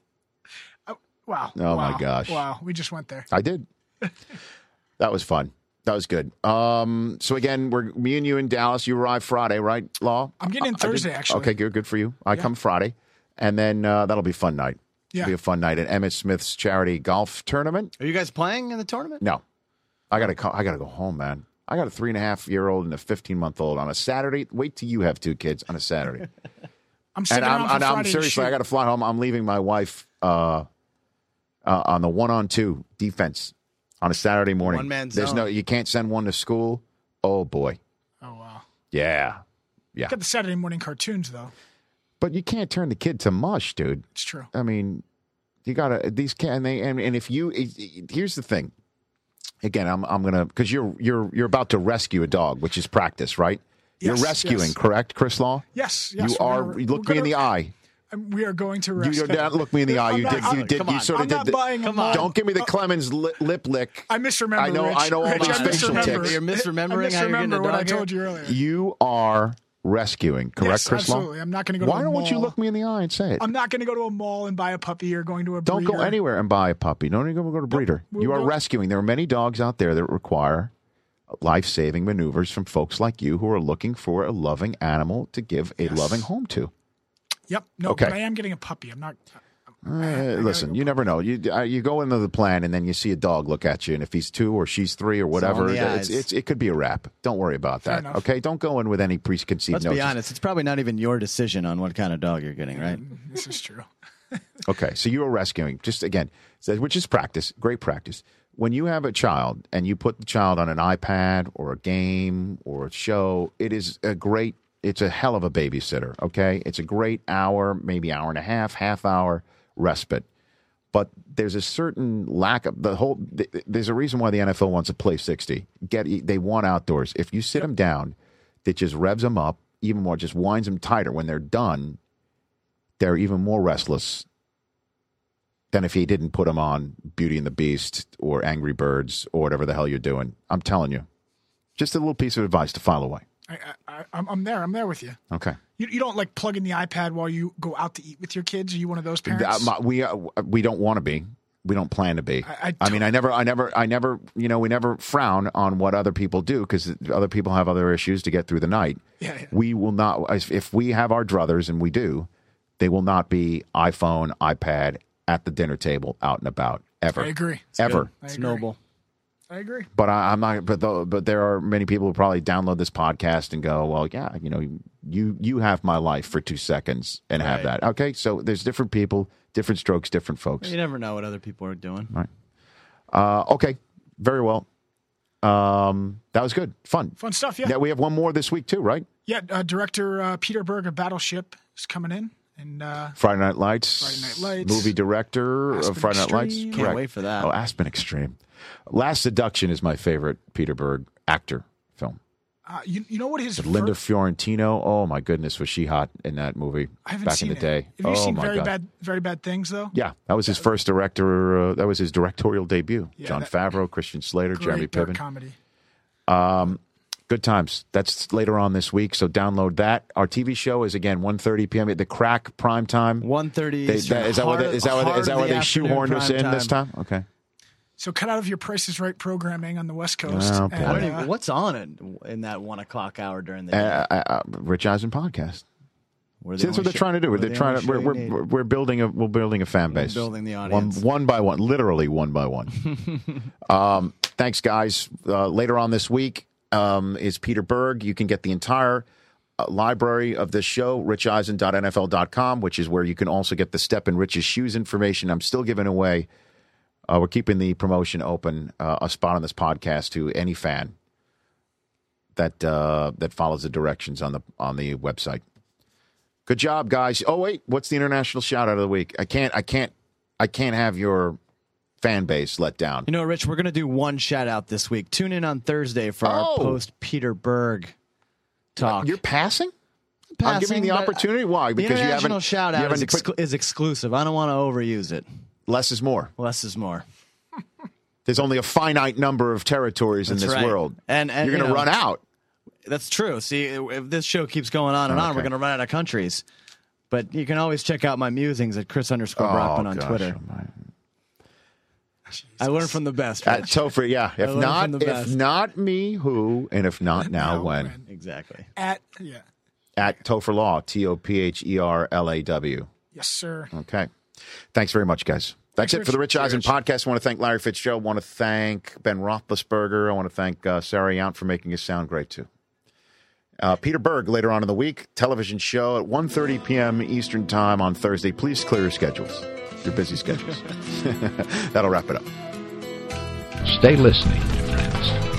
wow. Oh, my gosh. Wow. We just went there. I did. that was fun. That was good. Um, so again, we're me and you in Dallas. You arrive Friday, right, Law? I'm getting in I- I Thursday, actually. Okay, good. Good for you. I come Friday, and then uh, that'll be a fun night. Yeah. It'll be a fun night at Emmitt Smith's charity golf tournament. Are you guys playing in the tournament? No, I gotta. co- I gotta go home, man. I got a three and a half year old and a fifteen month old on a Saturday. Wait till you have two kids on a Saturday. I'm and I'm, and I'm seriously, I got to fly home. I'm leaving my wife uh, uh, on the one on two defense on a Saturday morning. One-man There's zone. no, you can't send one to school. Oh boy, Oh wow. yeah, yeah. Got the Saturday morning cartoons though. But you can't turn the kid to mush, dude. It's true. I mean, you gotta these can they and, and if you it- it- here's the thing. Again, I'm I'm gonna because you're you're you're about to rescue a dog, which is practice, right? you're rescuing, yes. correct, Chris Law? Yes. Yes. you we're gonna- you look we're me in the eye. We are going to rescue. You rescue. don't look me in the eye. You not- did. You I'm- did. You sort of did. the- Come on. Don't give me the uh, Clemens lip, lip lick. I misremember. I know- Rich. I know all Rich, my I facial tics. You're misremembering I how you're getting misremember a what I told here? you earlier. You are rescuing, correct, Yes, Chris absolutely. I'm not going to go Why don't you look me in the eye and say it? I'm not going to go to a mall and buy a puppy or going to a Breeder. Don't go anywhere and buy a puppy. Don't even go to a breeder. we'll You are go- rescuing. There are many dogs out there that require life saving maneuvers from folks like you who are looking for a loving animal to give a Yes. loving home to. Yep. No, Okay. but I am getting a puppy. I'm not. Uh, listen, you never know. You uh, you go into the plan and then you see a dog look at you, and if he's two or she's three or whatever, the it's, it's it could be a wrap. Don't worry about that. Okay, don't go in with any preconceived Let's notions. be honest. It's probably not even your decision on what kind of dog you're getting, right? This is true. Okay, so you are rescuing. Just again, which is practice, great practice. When you have a child and you put the child on an iPad or a game or a show, it is a great. It's a hell of a babysitter. Okay, it's a great hour, maybe hour and a half, half hour respite. But there's a certain lack of the whole. th- There's a reason why the NFL wants to play sixty. Get they want outdoors. If you sit them down, that just revs them up even more, just winds them tighter. When they're done, they're even more restless than if he didn't put them on Beauty and the Beast or Angry Birds or whatever the hell you're doing. I'm telling you. Just a little piece of advice to file away. I, I, I'm, I'm there. I'm there with you. Okay. you. You don't like plug in the iPad while you go out to eat with your kids. Are you one of those Uh, parents? my- we uh, we don't want to be. We don't plan to be. I- I mean, I never, I never, I never, you know, we never frown on what other people do because other people have other issues to get through the night. Yeah, yeah. We will not. if- If we have our druthers, and we do, they will not be iPhone, iPad at the dinner table, out and about ever. I agree. Ever. I It's noble. I agree. But I, I'm not. But though, but there are many people who probably download this podcast and go, "Well, yeah, you know, you you have my life for two seconds and have that." Okay, so there's different people, different strokes, different folks. You never know what other people are doing. Right. Uh, okay, very well. Um, that was good, fun, Fun stuff. Yeah. Yeah, we have one more this week too, right? Yeah. Uh, director uh, Peter Berg of Battleship is coming in, and uh, Friday Night Lights, Friday Night Lights. movie director Aspen of Friday Night Lights. Extreme. Can't wait for that. Oh, Aspen Extreme. Last Seduction is my favorite Peter Berg actor film. uh, you you know what his With Linda fir- Fiorentino. Oh my goodness, was she hot in that movie I haven't back seen in the it. day? Have you oh seen my very god. bad very bad things though? Yeah, that was his first director. Uh, that was his directorial debut. Yeah, Jon that- Favreau, Christian Slater, Great Jeremy Piven. comedy. Good times. That's later on this week, so download that. Our TV show is again 1.30 p.m. at the Crack prime time. One thirty. They, that, is that where they, is that where they, is that where they shoehorned us in this time? Okay. So cut out of your Price is Right programming on the West Coast. Oh, and. What uh, what's on it in that one o'clock hour during the day? Uh, uh, uh, Rich Eisen podcast. We're See, that's what they're show- trying to do. we're They're trying to. We're, we're, we're, we're building a we're building a fan base. building the one audience. one by one, literally one by one. um, thanks, guys. Uh, later on this week um, is Peter Berg. You can get the entire uh, library of this show, richeisen.nfl.com, which is where you can also get the Step in Rich's Shoes information. I'm still giving away. Uh, we're keeping the promotion open, uh, a spot on this podcast to any fan that uh, that follows the directions on the on the website. Good job, guys. Oh wait, what's the international shout out of the week? I can't I can't I can't have your fan base let down. You know, Rich, we're going to do one shout out this week. Tune in on Thursday for Oh. our post Peter Berg talk. You're passing? I'm giving you the but uh, opportunity. Why? The Because you international haven't. shout you out is, haven't put- exclu- is exclusive. I don't want to overuse it. less is more. Less is more. There's only a finite number of territories in That's this right. world, And- and, you're going you to know- run out. That's true. See, if this show keeps going on and on, Okay. we're going to run out of countries. But you can always check out my musings at Chris underscore Oh, Brockman on gosh, Twitter. I learned from the best. At Rich. Topher, yeah. If not, if best. not me, who? And if not now, when? Exactly. At yeah, At Topher Law, T O P H E R L A W. yes, sir. Okay. Thanks very much, guys. That's Thanks, it for the Rich Rich. Eisen podcast. I want to thank Larry Fitzgerald. I want to thank Ben Roethlisberger. I want to thank uh, Sarah Yount for making us sound great, too. Uh, Peter Berg later on in the week, television show at 1.30 p.m. Eastern Time on Thursday. Please clear your schedules, your busy schedules. That'll wrap it up. Stay listening, friends.